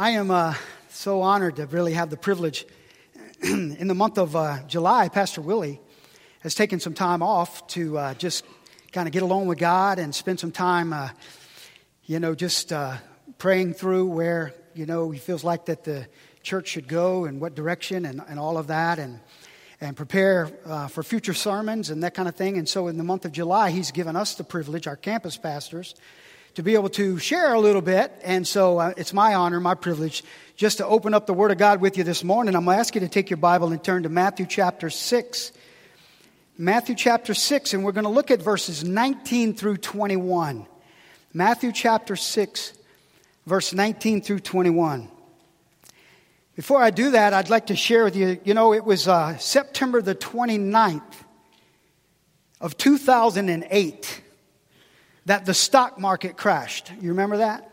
I am uh, so honored to really have the privilege. In the month of uh, July, Pastor Willie has taken some time off to uh, just kind of get along with God and spend some time, uh, you know, just uh, praying through where, you know, he feels like that the church should go and what direction and, and all of that and, and prepare uh, for future sermons and that kind of thing. And so in the month of July, he's given us the privilege, our campus pastors, to be able to share a little bit. And so uh, it's my honor, my privilege, just to open up the Word of God with you this morning. I'm going to ask you to take your Bible and turn to Matthew chapter 6. Matthew chapter 6, and we're going to look at verses 19 through 21. Matthew chapter 6, verse 19 through 21. Before I do that, I'd like to share with you, you know, it was uh, September the 29th of 2008 that the stock market crashed. You remember that?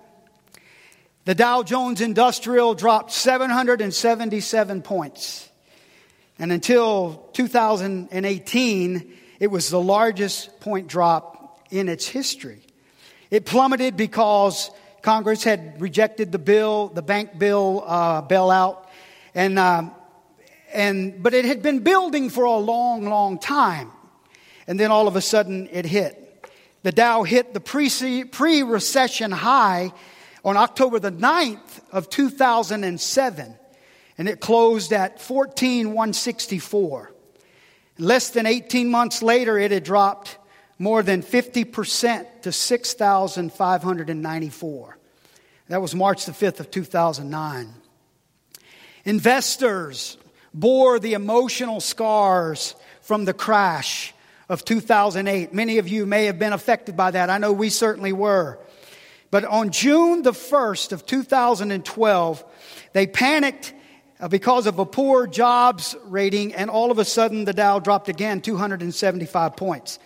The Dow Jones Industrial dropped 777 points. And until 2018, it was the largest point drop in its history. It plummeted because Congress had rejected the bill, the bank bill uh, bailout, and uh, and but it had been building for a long, long time, and then all of a sudden it hit. The Dow hit the pre recession high on October the 9th of 2007, and it closed at 14,164. Less than 18 months later, it had dropped more than 50% to 6,594. That was March the 5th of 2009. Investors bore the emotional scars from the crash of 2008. Many of you may have been affected by that. I know we certainly were. But on June the 1st of 2012, they panicked uh, because of a poor jobs rating, and all of a sudden the Dow dropped again 275 points.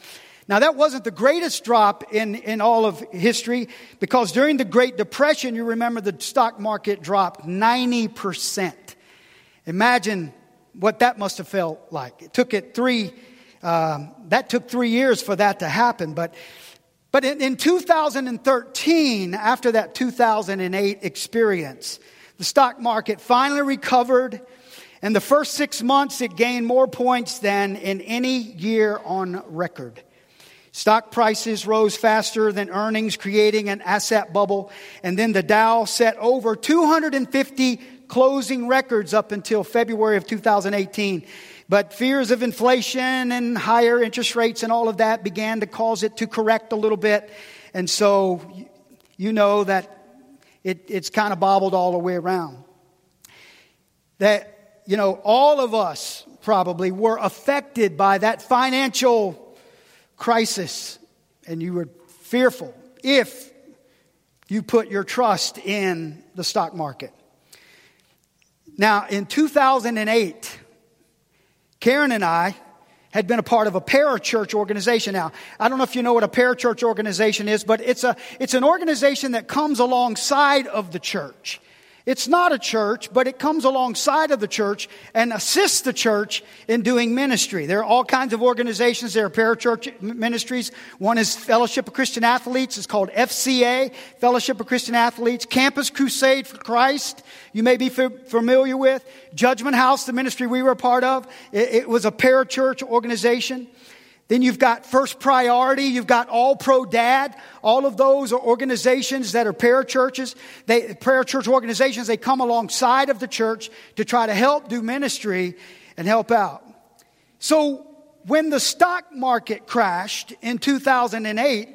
Now, that wasn't the greatest drop in, in all of history because during the Great Depression, you remember the stock market dropped 90%. Imagine what that must have felt like. It took it three um, that took three years for that to happen. But, but in, in 2013, after that 2008 experience, the stock market finally recovered. And the first six months, it gained more points than in any year on record. Stock prices rose faster than earnings, creating an asset bubble. And then the Dow set over 250 closing records up until February of 2018. But fears of inflation and higher interest rates and all of that began to cause it to correct a little bit. And so you know that it, it's kind of bobbled all the way around. That, you know, all of us probably were affected by that financial crisis and you were fearful if you put your trust in the stock market. Now, in 2008, Karen and I had been a part of a parachurch organization. Now, I don't know if you know what a parachurch organization is, but it's a, it's an organization that comes alongside of the church. It's not a church, but it comes alongside of the church and assists the church in doing ministry. There are all kinds of organizations. There are parachurch ministries. One is Fellowship of Christian Athletes. It's called FCA, Fellowship of Christian Athletes. Campus Crusade for Christ, you may be familiar with. Judgment House, the ministry we were a part of. It, was a parachurch organization. Then you've got First Priority, you've got All Pro Dad. All of those are organizations that are parachurches. They, parachurch organizations, they come alongside of the church to try to help do ministry and help out. So when the stock market crashed in 2008,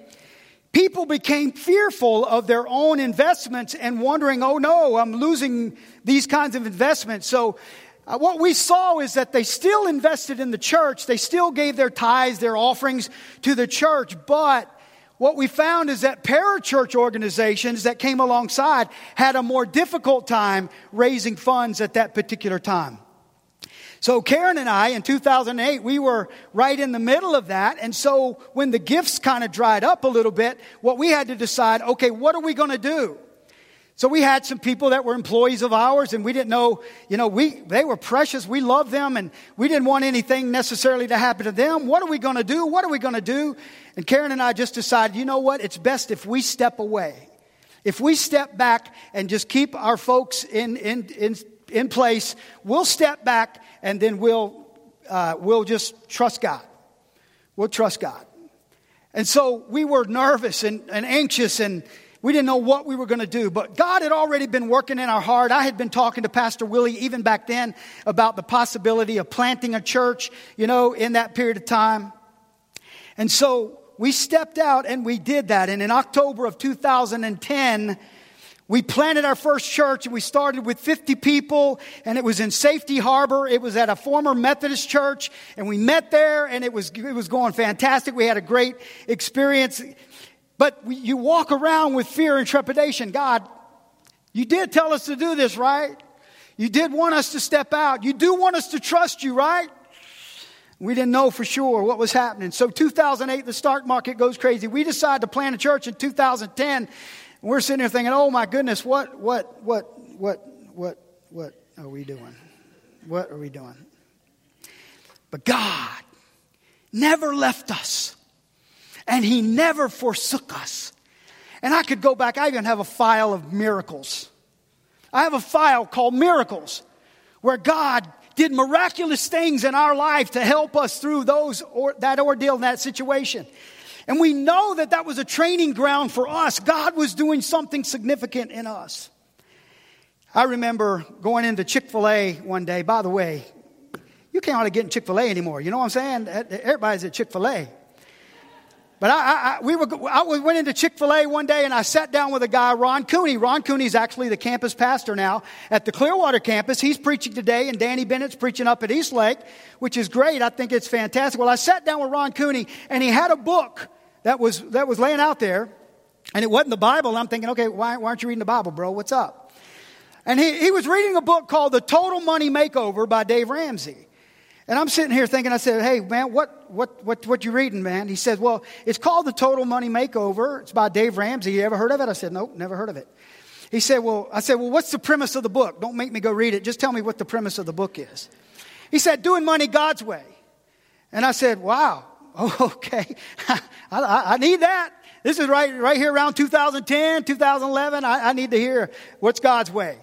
people became fearful of their own investments and wondering, oh no, I'm losing these kinds of investments. So uh, what we saw is that they still invested in the church. They still gave their tithes, their offerings to the church. But what we found is that parachurch organizations that came alongside had a more difficult time raising funds at that particular time. So Karen and I in 2008, we were right in the middle of that. And so when the gifts kind of dried up a little bit, what we had to decide, okay, what are we going to do? So we had some people that were employees of ours and we didn't know, you know, we, they were precious. We loved them and we didn't want anything necessarily to happen to them. What are we going to do? What are we going to do? And Karen and I just decided, you know what? It's best if we step away. If we step back and just keep our folks in, in, in, in place, we'll step back and then we'll, uh, we'll just trust God. We'll trust God. And so we were nervous and, and anxious and we didn't know what we were going to do, but God had already been working in our heart. I had been talking to Pastor Willie even back then about the possibility of planting a church, you know, in that period of time. And so we stepped out and we did that. And in October of 2010, we planted our first church and we started with 50 people and it was in Safety Harbor. It was at a former Methodist church and we met there and it was, it was going fantastic. We had a great experience. But you walk around with fear and trepidation. God, you did tell us to do this, right? You did want us to step out. You do want us to trust you, right? We didn't know for sure what was happening. So 2008, the stock market goes crazy. We decide to plant a church in 2010. We're sitting there thinking, oh my goodness, what, what, what, what, what, what are we doing? What are we doing? But God never left us. And He never forsook us. And I could go back, I even have a file of miracles. I have a file called Miracles, where God did miraculous things in our life to help us through those or that ordeal and that situation. And we know that that was a training ground for us. God was doing something significant in us. I remember going into Chick fil A one day. By the way, you can't hardly get in Chick fil A anymore. You know what I'm saying? Everybody's at Chick fil A. But I, I, we were, I went into Chick fil A one day and I sat down with a guy, Ron Cooney. Ron Cooney is actually the campus pastor now at the Clearwater campus. He's preaching today, and Danny Bennett's preaching up at East Lake, which is great. I think it's fantastic. Well, I sat down with Ron Cooney and he had a book that was, that was laying out there, and it wasn't the Bible. I'm thinking, okay, why, why aren't you reading the Bible, bro? What's up? And he, he was reading a book called The Total Money Makeover by Dave Ramsey. And I'm sitting here thinking, I said, hey, man, what, what, what, what you reading, man? He said, well, it's called The Total Money Makeover. It's by Dave Ramsey. You ever heard of it? I said, nope, never heard of it. He said, well, I said, well, what's the premise of the book? Don't make me go read it. Just tell me what the premise of the book is. He said, doing money God's way. And I said, wow, okay. I, I, I, need that. This is right, right here around 2010, 2011. I, I need to hear what's God's way.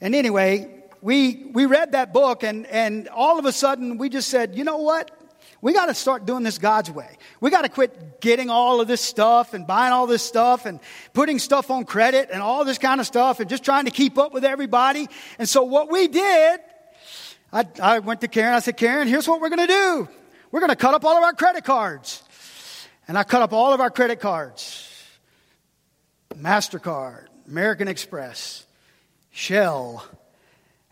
And anyway, we, we read that book and, and all of a sudden we just said, you know what? We got to start doing this God's way. We got to quit getting all of this stuff and buying all this stuff and putting stuff on credit and all this kind of stuff and just trying to keep up with everybody. And so what we did, I, I went to Karen. I said, Karen, here's what we're going to do. We're going to cut up all of our credit cards. And I cut up all of our credit cards. MasterCard, American Express, Shell,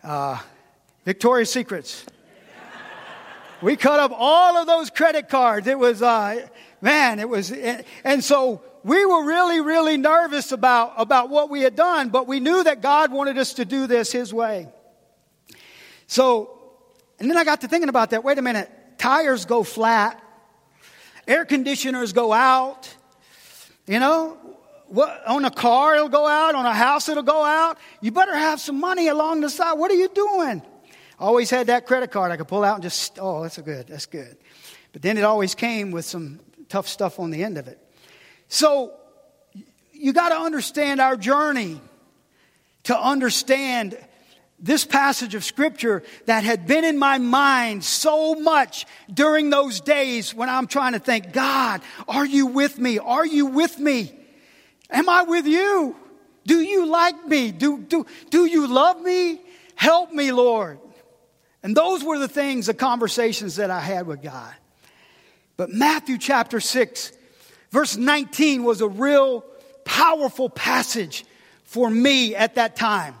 uh, Victoria's Secrets. we cut up all of those credit cards. It was, uh, man, it was, and so we were really, really nervous about, about what we had done, but we knew that God wanted us to do this His way. So, and then I got to thinking about that. Wait a minute. Tires go flat. Air conditioners go out. You know, what, on a car, it'll go out. On a house, it'll go out. You better have some money along the side. What are you doing? Always had that credit card I could pull out and just, oh, that's good. That's good. But then it always came with some tough stuff on the end of it. So you got to understand our journey to understand this passage of scripture that had been in my mind so much during those days when I'm trying to think, God, are you with me? Are you with me? Am I with you? Do you like me? Do, do, do you love me? Help me, Lord. And those were the things, the conversations that I had with God. But Matthew chapter 6, verse 19 was a real powerful passage for me at that time.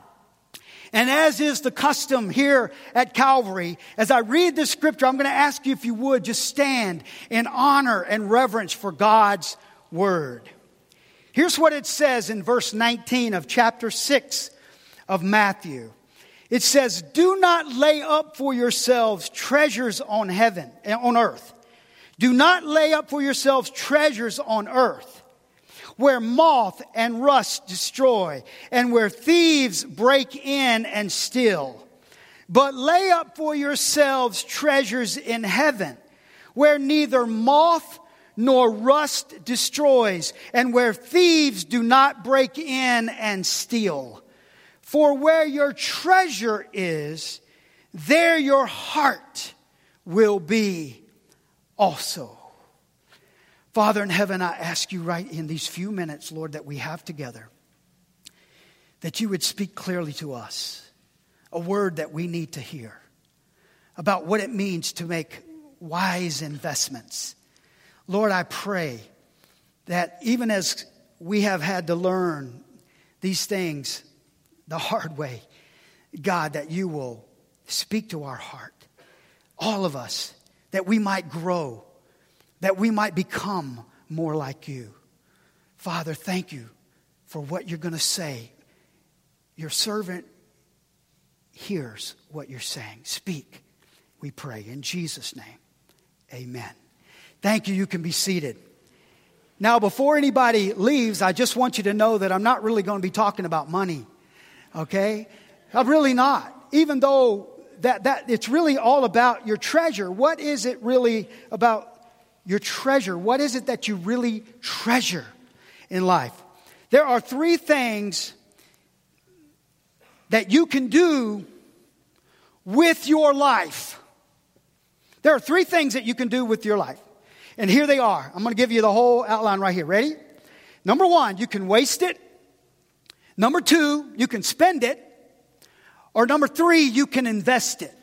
And as is the custom here at Calvary, as I read this scripture, I'm going to ask you if you would just stand in honor and reverence for God's word. Here's what it says in verse 19 of chapter 6 of Matthew. It says, Do not lay up for yourselves treasures on heaven, eh, on earth. Do not lay up for yourselves treasures on earth, where moth and rust destroy, and where thieves break in and steal. But lay up for yourselves treasures in heaven, where neither moth nor rust destroys, and where thieves do not break in and steal. For where your treasure is, there your heart will be also. Father in heaven, I ask you right in these few minutes, Lord, that we have together, that you would speak clearly to us a word that we need to hear about what it means to make wise investments. Lord, I pray that even as we have had to learn these things the hard way, God, that you will speak to our heart, all of us, that we might grow, that we might become more like you. Father, thank you for what you're going to say. Your servant hears what you're saying. Speak, we pray. In Jesus' name, amen. Thank you. You can be seated. Now, before anybody leaves, I just want you to know that I'm not really going to be talking about money. Okay? I'm really not. Even though that, that it's really all about your treasure. What is it really about your treasure? What is it that you really treasure in life? There are three things that you can do with your life. There are three things that you can do with your life. And here they are. I'm going to give you the whole outline right here. Ready? Number one, you can waste it. Number two, you can spend it. Or number three, you can invest it.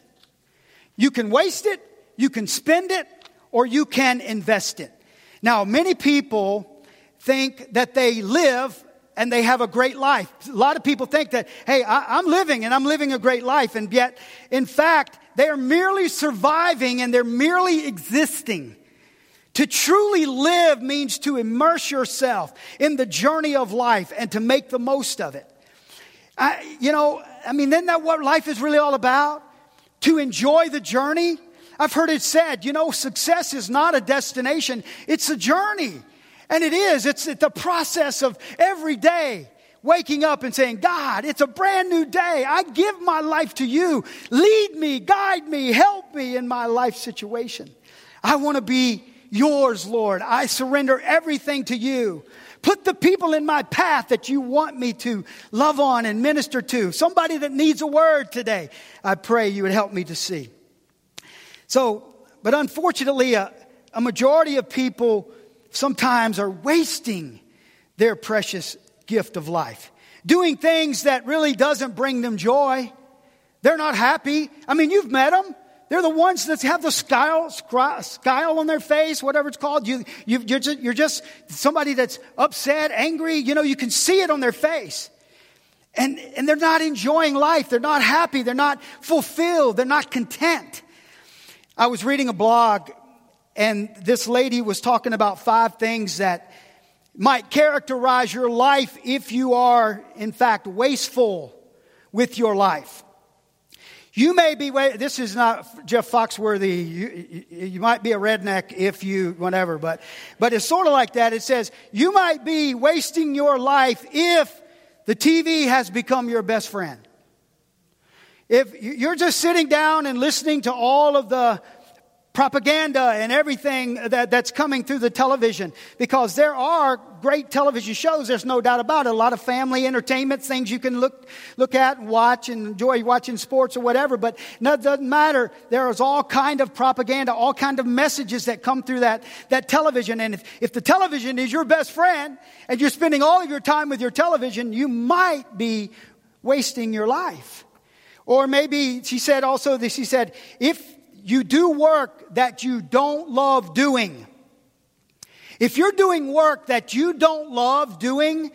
You can waste it, you can spend it, or you can invest it. Now, many people think that they live and they have a great life. A lot of people think that, hey, I, am living and I'm living a great life. And yet, in fact, they are merely surviving and they're merely existing. To truly live means to immerse yourself in the journey of life and to make the most of it. I, you know, I mean, isn't that what life is really all about? To enjoy the journey? I've heard it said, you know, success is not a destination, it's a journey. And it is, it's the process of every day waking up and saying, God, it's a brand new day. I give my life to you. Lead me, guide me, help me in my life situation. I want to be yours, Lord. I surrender everything to you. Put the people in my path that you want me to love on and minister to. Somebody that needs a word today. I pray you would help me to see. So, but unfortunately, a, a majority of people sometimes are wasting their precious gift of life. Doing things that really doesn't bring them joy. They're not happy. I mean, you've met them. They're the ones that have the scowl, scowl on their face, whatever it's called. You, you, you're, just, you're just somebody that's upset, angry. You know, you can see it on their face. And, and they're not enjoying life. They're not happy. They're not fulfilled. They're not content. I was reading a blog, and this lady was talking about five things that might characterize your life if you are, in fact, wasteful with your life. You may be, this is not Jeff Foxworthy. You, you, might be a redneck if you, whatever, but, but it's sort of like that. It says, you might be wasting your life if the TV has become your best friend. If you're just sitting down and listening to all of the propaganda and everything that, that's coming through the television. Because there are great television shows there's no doubt about it. A lot of family entertainment things you can look look at and watch and enjoy watching sports or whatever. But no, it doesn't matter. There is all kind of propaganda all kind of messages that come through that that television. And if, if the television is your best friend and you're spending all of your time with your television you might be wasting your life. Or maybe she said also this she said if you do work that you don't love doing. If you're doing work that you don't love doing,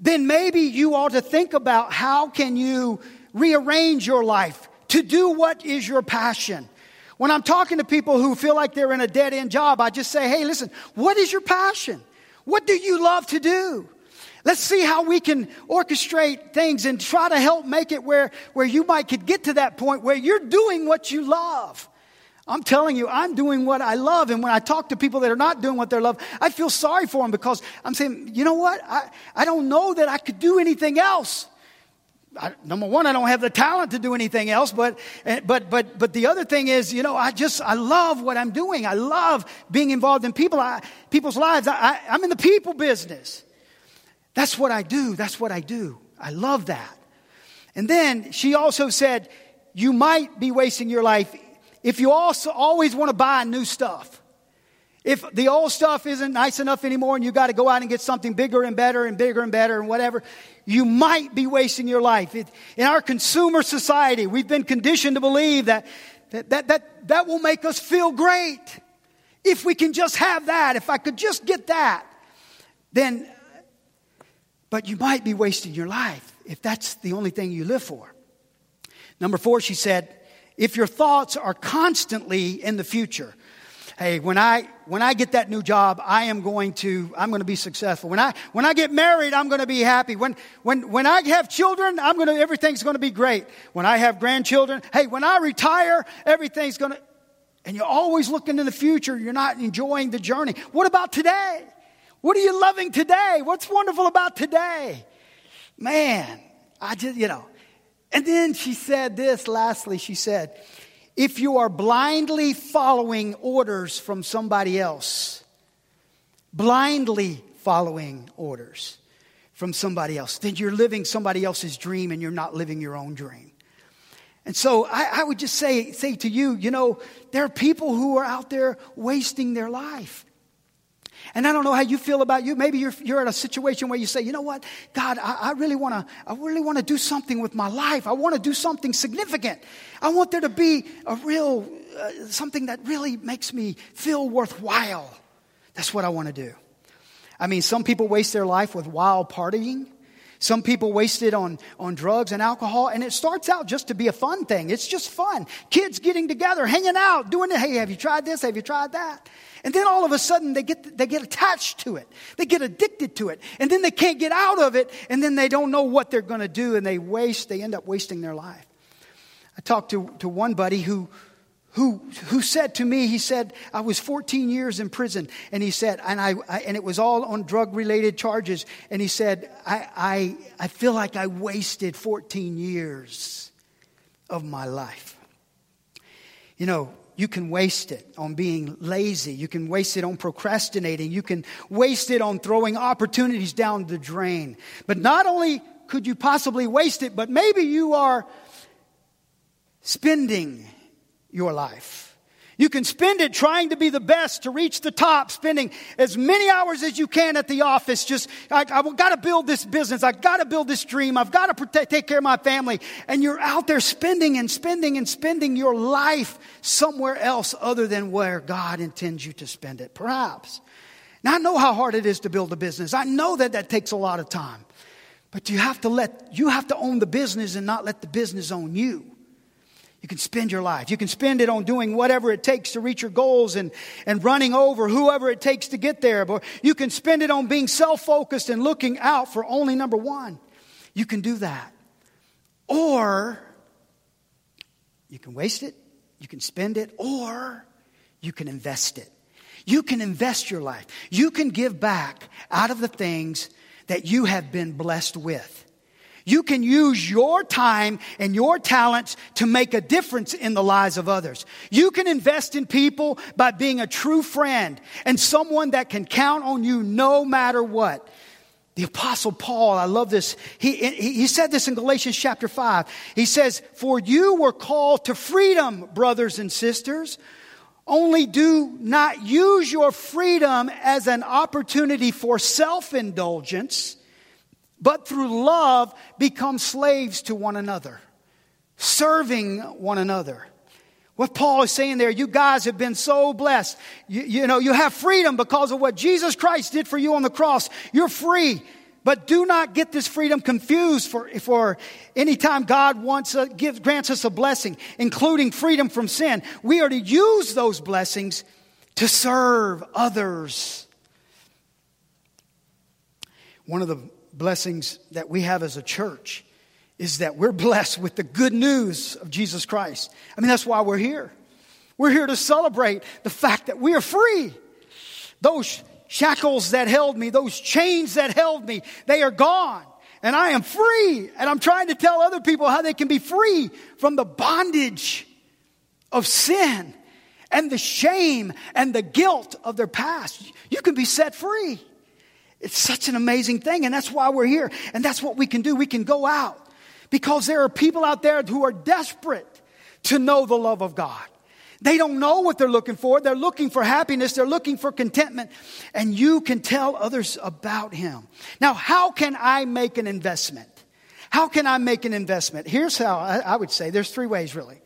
then maybe you ought to think about how can you rearrange your life to do what is your passion. When I'm talking to people who feel like they're in a dead end job, I just say, hey, listen, what is your passion? What do you love to do? Let's see how we can orchestrate things and try to help make it where, where you might could get to that point where you're doing what you love. I'm telling you, I'm doing what I love. And when I talk to people that are not doing what they love, I feel sorry for them because I'm saying, you know what? I, I don't know that I could do anything else. I, number one, I don't have the talent to do anything else, but, eh, but, but, but the other thing is, you know, I just, I love what I'm doing. I love being involved in people, I, people's lives. I, I, I'm in the people business. That's what I do. That's what I do. I love that. And then she also said, you might be wasting your life if you also always want to buy new stuff. If the old stuff isn't nice enough anymore and you got to go out and get something bigger and better and bigger and better and whatever, you might be wasting your life. It, in our consumer society, we've been conditioned to believe that, that, that, that, that will make us feel great. If we can just have that, if I could just get that, then, but you might be wasting your life if that's the only thing you live for. Number four, she said, if your thoughts are constantly in the future, hey, when I, when I get that new job, I am going to, I'm going to be successful. When I, when I get married, I'm going to be happy. When, when, when I have children, I'm going to, everything's going to be great. When I have grandchildren, hey, when I retire, everything's going to, and you're always looking in the future. You're not enjoying the journey. What about today? What are you loving today? What's wonderful about today? Man, I just, you know. And then she said this, lastly, she said, if you are blindly following orders from somebody else, blindly following orders from somebody else, then you're living somebody else's dream and you're not living your own dream. And so I, I, would just say, say to you, you know, there are people who are out there wasting their life. And I don't know how you feel about you. Maybe you're, you're in a situation where you say, you know what, God, I, I really want to, I really want to do something with my life. I want to do something significant. I want there to be a real, uh, something that really makes me feel worthwhile. That's what I want to do. I mean, some people waste their life with wild partying. Some people waste it on, on drugs and alcohol, and it starts out just to be a fun thing. It's just fun. Kids getting together, hanging out, doing it. Hey, have you tried this? Have you tried that? And then all of a sudden they get, they get attached to it. They get addicted to it. And then they can't get out of it. And then they don't know what they're going to do. And they waste, they end up wasting their life. I talked to, to one buddy who, who, who said to me, he said, I was 14 years in prison. And he said, and, I, I and it was all on drug related charges. And he said, I, I, I feel like I wasted 14 years of my life. You know, you can waste it on being lazy. You can waste it on procrastinating. You can waste it on throwing opportunities down the drain. But not only could you possibly waste it, but maybe you are spending your life you can spend it trying to be the best to reach the top, spending as many hours as you can at the office. Just, I, have got to build this business. I've got to build this dream. I've got to protect, take care of my family. And you're out there spending and spending and spending your life somewhere else other than where God intends you to spend it, perhaps. Now, I know how hard it is to build a business. I know that that takes a lot of time. But you have to let, you have to own the business and not let the business own you. You can spend your life. You can spend it on doing whatever it takes to reach your goals and, and running over whoever it takes to get there. But you can spend it on being self focused and looking out for only number one. You can do that. Or you can waste it, you can spend it, or you can invest it. You can invest your life. You can give back out of the things that you have been blessed with. You can use your time and your talents to make a difference in the lives of others. You can invest in people by being a true friend and someone that can count on you no matter what. The apostle Paul, I love this. He, he, said this in Galatians chapter 5. He says, For you were called to freedom, brothers and sisters. Only do not use your freedom as an opportunity for self indulgence but through love become slaves to one another, serving one another. What Paul is saying there, you guys have been so blessed. You, you, know, you have freedom because of what Jesus Christ did for you on the cross. You're free. But do not get this freedom confused for, for any time God wants, uh, gives, grants us a blessing, including freedom from sin. We are to use those blessings to serve others. One of the blessings that we have as a church is that we're blessed with the good news of Jesus Christ. I mean, that's why we're here. We're here to celebrate the fact that we are free. Those shackles that held me, those chains that held me, they are gone. and I am free. And I'm trying to tell other people how they can be free from the bondage of sin and the shame and the guilt of their past. You can be set free. It's such an amazing thing, and that's why we're here. And that's what we can do. We can go out because there are people out there who are desperate to know the love of God. They don't know what they're looking for. They're looking for happiness. They're looking for contentment. And you can tell others about Him. Now, how can I make an investment? How can I make an investment? Here's how I would say there's three ways really.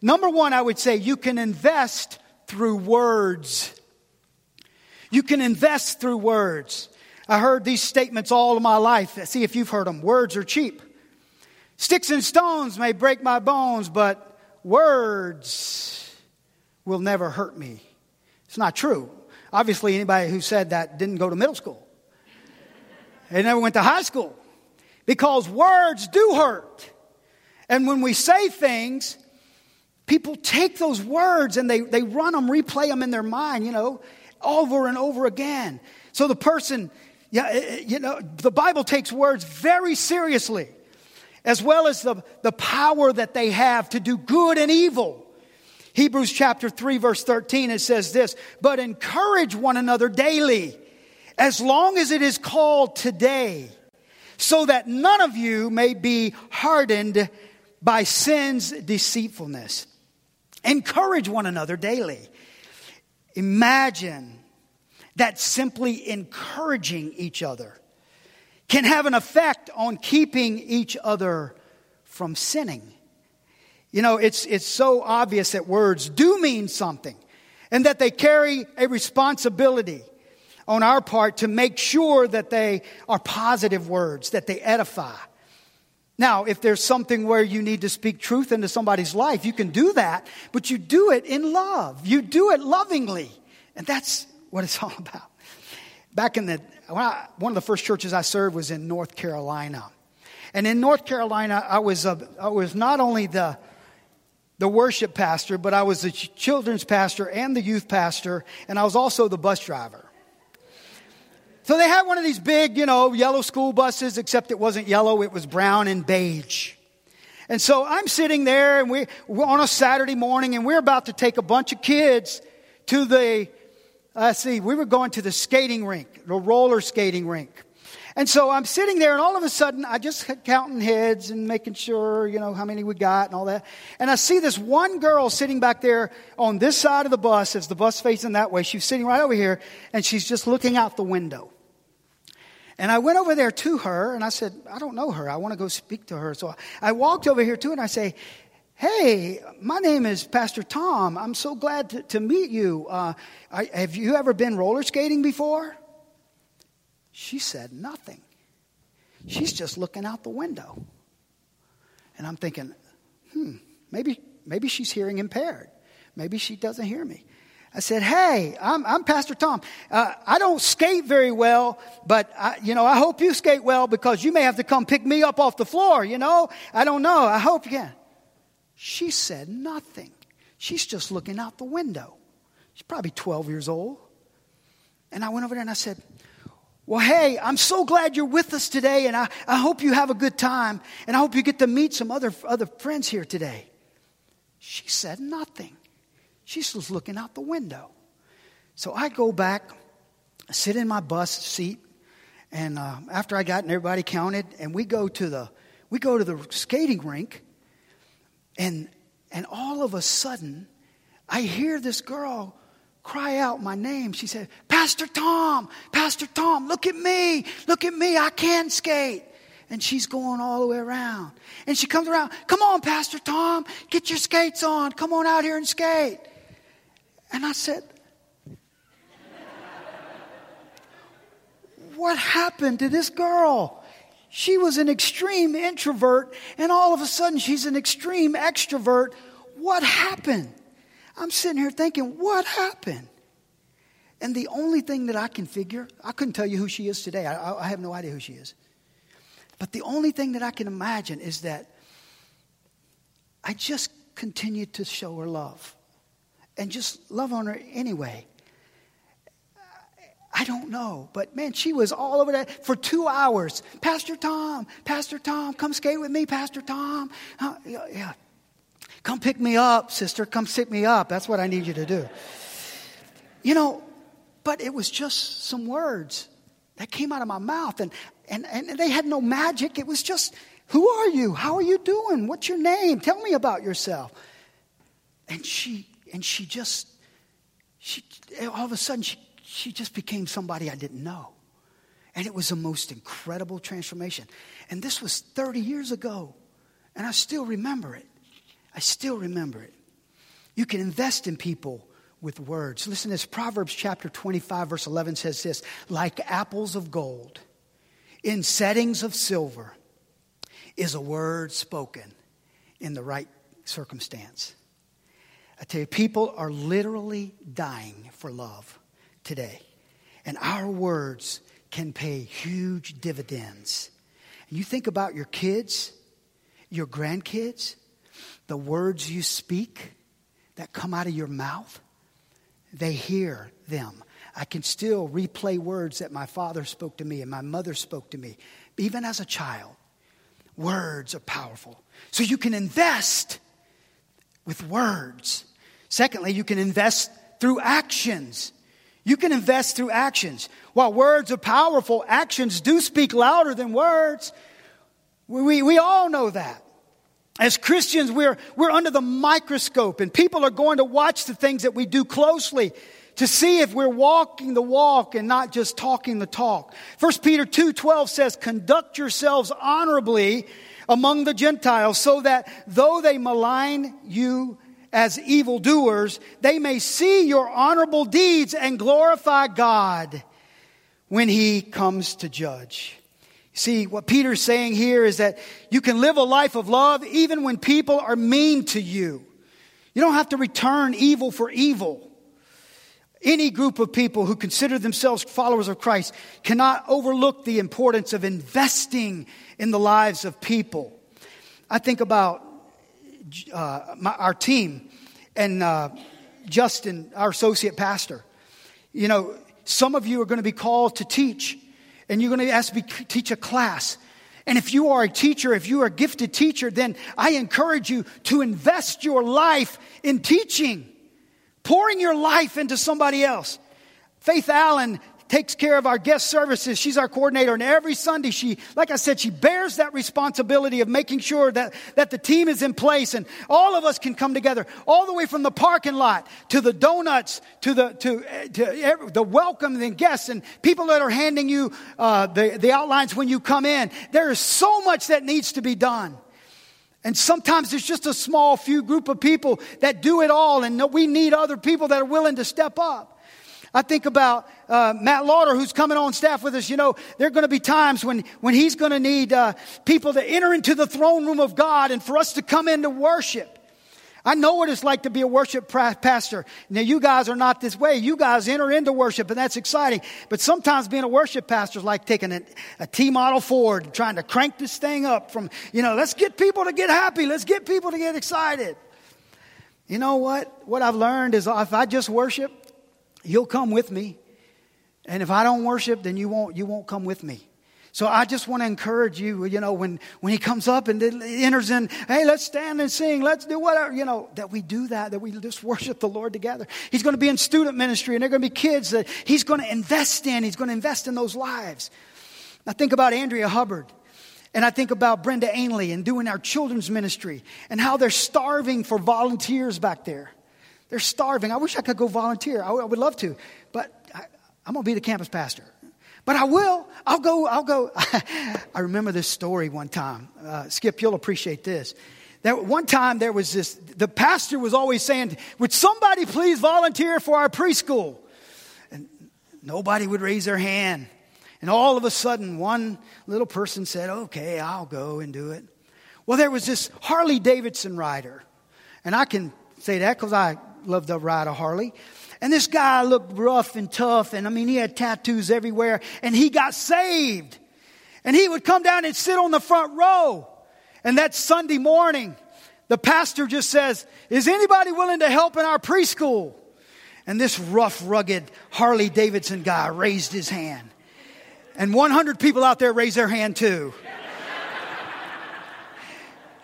Number one, I would say you can invest through words. You can invest through words. I heard these statements all of my life. See if you've heard them. Words are cheap. Sticks and stones may break my bones, but words will never hurt me. It's not true. Obviously, anybody who said that didn't go to middle school. They never went to high school. Because words do hurt. And when we say things, people take those words and they, they run them, replay them in their mind, you know, over and over again. So the person, yeah, eh, eh, you know, the Bible takes words very seriously, as well as the, the power that they have to do good and evil. Hebrews chapter 3, verse 13, it says this, but encourage one another daily, as long as it is called today, so that none of you may be hardened by sin's deceitfulness. Encourage one another daily. Imagine that simply encouraging each other can have an effect on keeping each other from sinning. You know, it's, it's so obvious that words do mean something and that they carry a responsibility on our part to make sure that they are positive words, that they edify. Now, if there's something where you need to speak truth into somebody's life, you can do that, but you do it in love. You do it lovingly. And that's what it's all about. Back in the, I, one of the first churches I served was in North Carolina. And in North Carolina, I was, a, I was not only the, the worship pastor, but I was the children's pastor and the youth pastor, and I was also the bus driver. So they had one of these big, you know, yellow school buses, except it wasn't yellow, it was brown and beige. And so I'm sitting there and we, we're on a Saturday morning and we're about to take a bunch of kids to the uh, see, we were going to the skating rink, the roller skating rink. And so I'm sitting there, and all of a sudden, I just counting heads and making sure, you know, how many we got and all that. And I see this one girl sitting back there on this side of the bus, as the bus facing that way. She's sitting right over here, and she's just looking out the window. And I went over there to her, and I said, I don't know her. I want to go speak to her. So I walked over here to her, and I say, Hey, my name is Pastor Tom. I'm so glad to, to meet you. Uh, I, have you ever been roller skating before? She said nothing. She's just looking out the window. And I'm thinking, hmm, maybe, maybe she's hearing impaired. Maybe she doesn't hear me. I said, Hey, I'm, I'm Pastor Tom. Uh, I don't skate very well, but I, you know, I hope you skate well because you may have to come pick me up off the floor. You know, I don't know. I hope you can. She said nothing. She's just looking out the window. She's probably 12 years old. And I went over there and I said, Well, hey, I'm so glad you're with us today, and I, I hope you have a good time, and I hope you get to meet some other, other friends here today. She said nothing. She's just looking out the window. So I go back, sit in my bus seat, and uh, after I got and everybody counted, and we go to the we go to the skating rink, and, and all of a sudden, I hear this girl cry out my name. She said, Pastor Tom, Pastor Tom, look at me, look at me, I can skate. And she's going all the way around. And she comes around, come on, Pastor Tom, get your skates on, come on out here and skate. And I said, What happened to this girl? She was an extreme introvert, and all of a sudden she's an extreme extrovert. What happened? I'm sitting here thinking, what happened? And the only thing that I can figure, I couldn't tell you who she is today. I, I have no idea who she is. But the only thing that I can imagine is that I just continued to show her love and just love on her anyway. I don't know. But man, she was all over that for two hours. Pastor Tom, Pastor Tom, come skate with me, Pastor Tom. Uh, yeah, yeah. Come pick me up, sister. Come sit me up. That's what I need you to do. You know, but it was just some words that came out of my mouth. And, and, and they had no magic. It was just, who are you? How are you doing? What's your name? Tell me about yourself. And she, and she just, she, all of a sudden, she, she just became somebody I didn't know. And it was the most incredible transformation. And this was 30 years ago. And I still remember it. I still remember it. You can invest in people with words. Listen to this Proverbs chapter 25, verse 11 says this like apples of gold in settings of silver is a word spoken in the right circumstance. I tell you, people are literally dying for love today. And our words can pay huge dividends. And you think about your kids, your grandkids, the words you speak that come out of your mouth, they hear them. I can still replay words that my father spoke to me and my mother spoke to me, even as a child. Words are powerful. So you can invest with words. Secondly, you can invest through actions. You can invest through actions. While words are powerful, actions do speak louder than words. We, we, we all know that. As Christians, we're, we're under the microscope, and people are going to watch the things that we do closely to see if we're walking the walk and not just talking the talk. 1 Peter 2:12 says, "Conduct yourselves honorably among the Gentiles, so that though they malign you as evildoers, they may see your honorable deeds and glorify God when he comes to judge." See, what Peter's saying here is that you can live a life of love even when people are mean to you. You don't have to return evil for evil. Any group of people who consider themselves followers of Christ cannot overlook the importance of investing in the lives of people. I think about uh, my, our team and uh, Justin, our associate pastor. You know, some of you are going to be called to teach and you're going to ask to teach a class. And if you are a teacher, if you are a gifted teacher, then I encourage you to invest your life in teaching, pouring your life into somebody else. Faith Allen takes care of our guest services. She's our coordinator. And every Sunday, she, like I said, she bears that responsibility of making sure that, that the team is in place and all of us can come together all the way from the parking lot to the donuts to the, to, to the welcome and guests and people that are handing you uh, the, the outlines when you come in. There is so much that needs to be done. And sometimes there's just a small few group of people that do it all, and we need other people that are willing to step up. I think about uh, Matt Lauder, who's coming on staff with us. You know, there are going to be times when, when he's going to need uh, people to enter into the throne room of God and for us to come into worship. I know what it's like to be a worship pastor. Now, you guys are not this way. You guys enter into worship, and that's exciting. But sometimes being a worship pastor is like taking a, a T model Ford, trying to crank this thing up from, you know, let's get people to get happy. Let's get people to get excited. You know what? What I've learned is if I just worship, You'll come with me. And if I don't worship, then you won't, you won't come with me. So I just want to encourage you, you know, when, when he comes up and enters in, hey, let's stand and sing, let's do whatever, you know, that we do that, that we just worship the Lord together. He's going to be in student ministry and they're going to be kids that he's going to invest in. He's going to invest in those lives. I think about Andrea Hubbard. And I think about Brenda Ainley and doing our children's ministry and how they're starving for volunteers back there. They're starving. I wish I could go volunteer. I, I would love to, but I, I'm going to be the campus pastor. But I will. I'll go. I'll go. I remember this story one time. Uh, Skip, you'll appreciate this. That one time there was this, the pastor was always saying, Would somebody please volunteer for our preschool? And nobody would raise their hand. And all of a sudden, one little person said, Okay, I'll go and do it. Well, there was this Harley Davidson rider. And I can say that because I loved to ride a Harley. And this guy looked rough and tough. And I mean, he had tattoos everywhere. And he got saved. And he would come down and sit on the front row. And that Sunday morning, the pastor just says, Is anybody willing to help in our preschool? And this rough, rugged Harley Davidson guy raised his hand. And 100 people out there raised their hand too.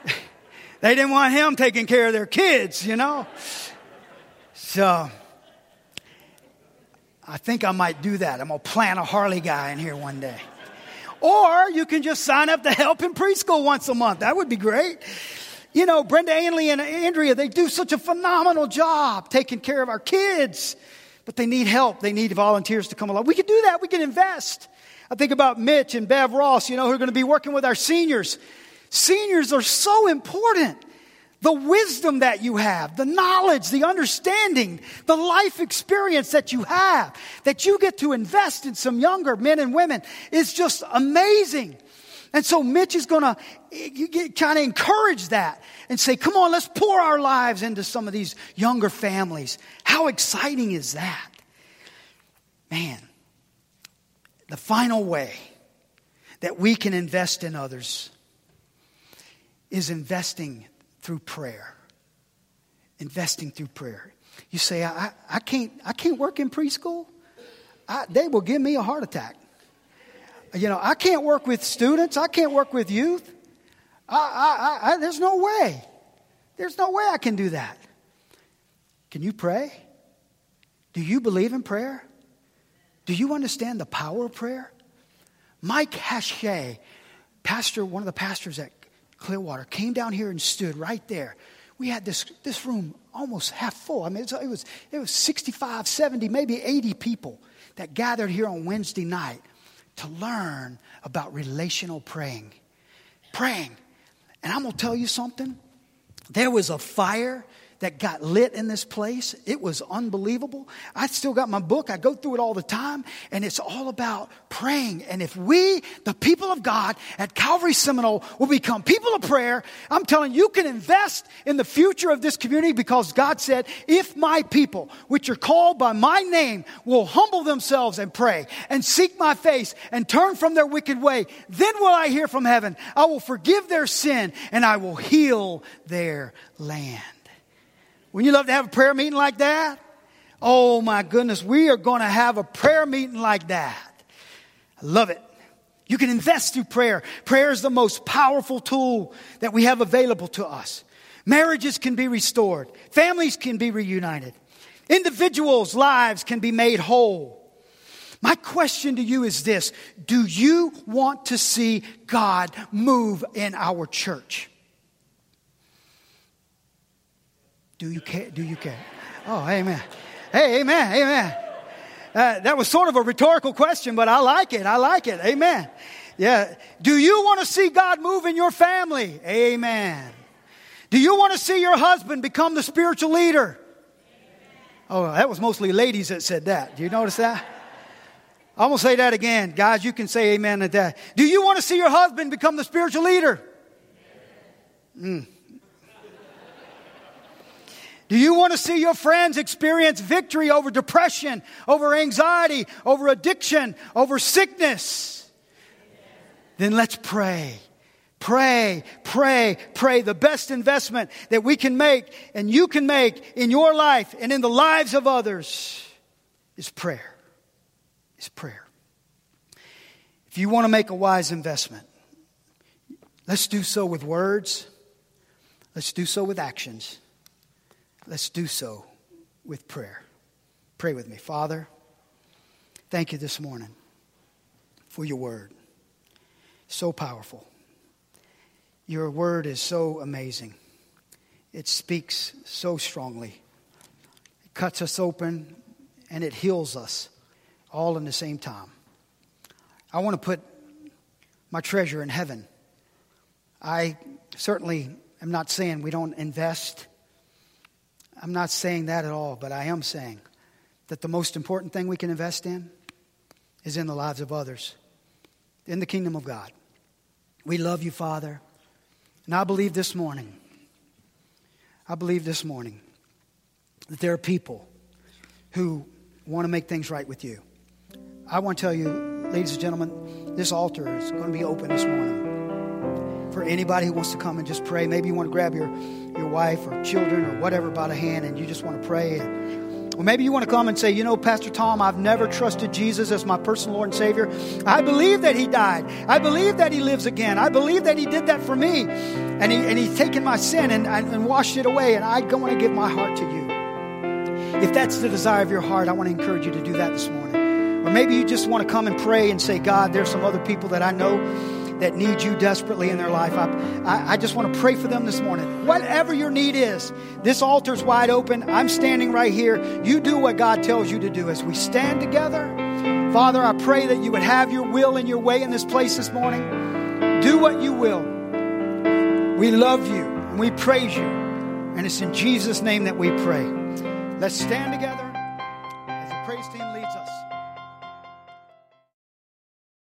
they didn't want him taking care of their kids, you know? So, I think I might do that. I'm going to plant a Harley guy in here one day. Or you can just sign up to help in preschool once a month. That would be great. You know, Brenda Ainley and Andrea, they do such a phenomenal job taking care of our kids, but they need help. They need volunteers to come along. We can do that. We can invest. I think about Mitch and Bev Ross, you know, who are going to be working with our seniors. Seniors are so important. The wisdom that you have, the knowledge, the understanding, the life experience that you have, that you get to invest in some younger men and women is just amazing. And so Mitch is going to kind of encourage that and say, come on, let's pour our lives into some of these younger families. How exciting is that? Man, the final way that we can invest in others is investing through prayer. Investing through prayer. You say, I, I, can't, I can't work in preschool. I, they will give me a heart attack. You know, I can't work with students. I can't work with youth. I, I, I, there's no way. There's no way I can do that. Can you pray? Do you believe in prayer? Do you understand the power of prayer? Mike Hachey, pastor, one of the pastors at Clearwater, came down here and stood right there. We had this, this room almost half full. I mean, it was, it was 65, 70, maybe 80 people that gathered here on Wednesday night to learn about relational praying. Praying. And I'm going to tell you something. There was a fire that got lit in this place. It was unbelievable. I still got my book. I go through it all the time, and it's all about praying. And if we, the people of God at Calvary Seminole, will become people of prayer, I'm telling you, you can invest in the future of this community because God said, if my people, which are called by my name, will humble themselves and pray and seek my face and turn from their wicked way, then will I hear from heaven. I will forgive their sin and I will heal their land. Wouldn't you love to have a prayer meeting like that? Oh my goodness, we are going to have a prayer meeting like that. I love it. You can invest through prayer. Prayer is the most powerful tool that we have available to us. Marriages can be restored. Families can be reunited. Individuals' lives can be made whole. My question to you is this Do you want to see God move in our church? Do you care? Do you care? Oh, amen. Hey, amen, amen. Uh, that was sort of a rhetorical question, but I like it. I like it. Amen. Yeah. Do you want to see God move in your family? Amen. Do you want to see your husband become the spiritual leader? Oh, that was mostly ladies that said that. Do you notice that? I'm going to say that again. Guys, you can say amen to that. Do you want to see your husband become the spiritual leader? Mm. Do you want to see your friends experience victory over depression, over anxiety, over addiction, over sickness? Then let's pray. Pray, pray, pray. The best investment that we can make and you can make in your life and in the lives of others is prayer. Is prayer. If you want to make a wise investment, let's do so with words. Let's do so with actions. Let's do so with prayer. Pray with me. Father, thank you this morning for your word. So powerful. Your word is so amazing. It speaks so strongly. It cuts us open and it heals us all in the same time. I want to put my treasure in heaven. I certainly am not saying we don't invest I'm not saying that at all, but I am saying that the most important thing we can invest in is in the lives of others, in the kingdom of God. We love you, Father. And I believe this morning, I believe this morning that there are people who want to make things right with you. I want to tell you, ladies and gentlemen, this altar is going to be open this morning for anybody who wants to come and just pray. Maybe you want to grab your, your wife or children or whatever by the hand and you just want to pray. Or maybe you want to come and say, you know, Pastor Tom, I've never trusted Jesus as my personal Lord and Savior. I believe that He died. I believe that He lives again. I believe that He did that for me. And, he, and He's taken my sin and, and washed it away. And I want to give my heart to you. If that's the desire of your heart, I want to encourage you to do that this morning. Or maybe you just want to come and pray and say, God, there's some other people that I know that need you desperately in their life. I, I, I, just want to pray for them this morning. Whatever your need is, this altar's wide open. I'm standing right here. You do what God tells you to do. As we stand together, Father, I pray that you would have your will and your way in this place this morning. Do what you will. We love you and we praise you. And it's in Jesus' name that we pray. Let's stand together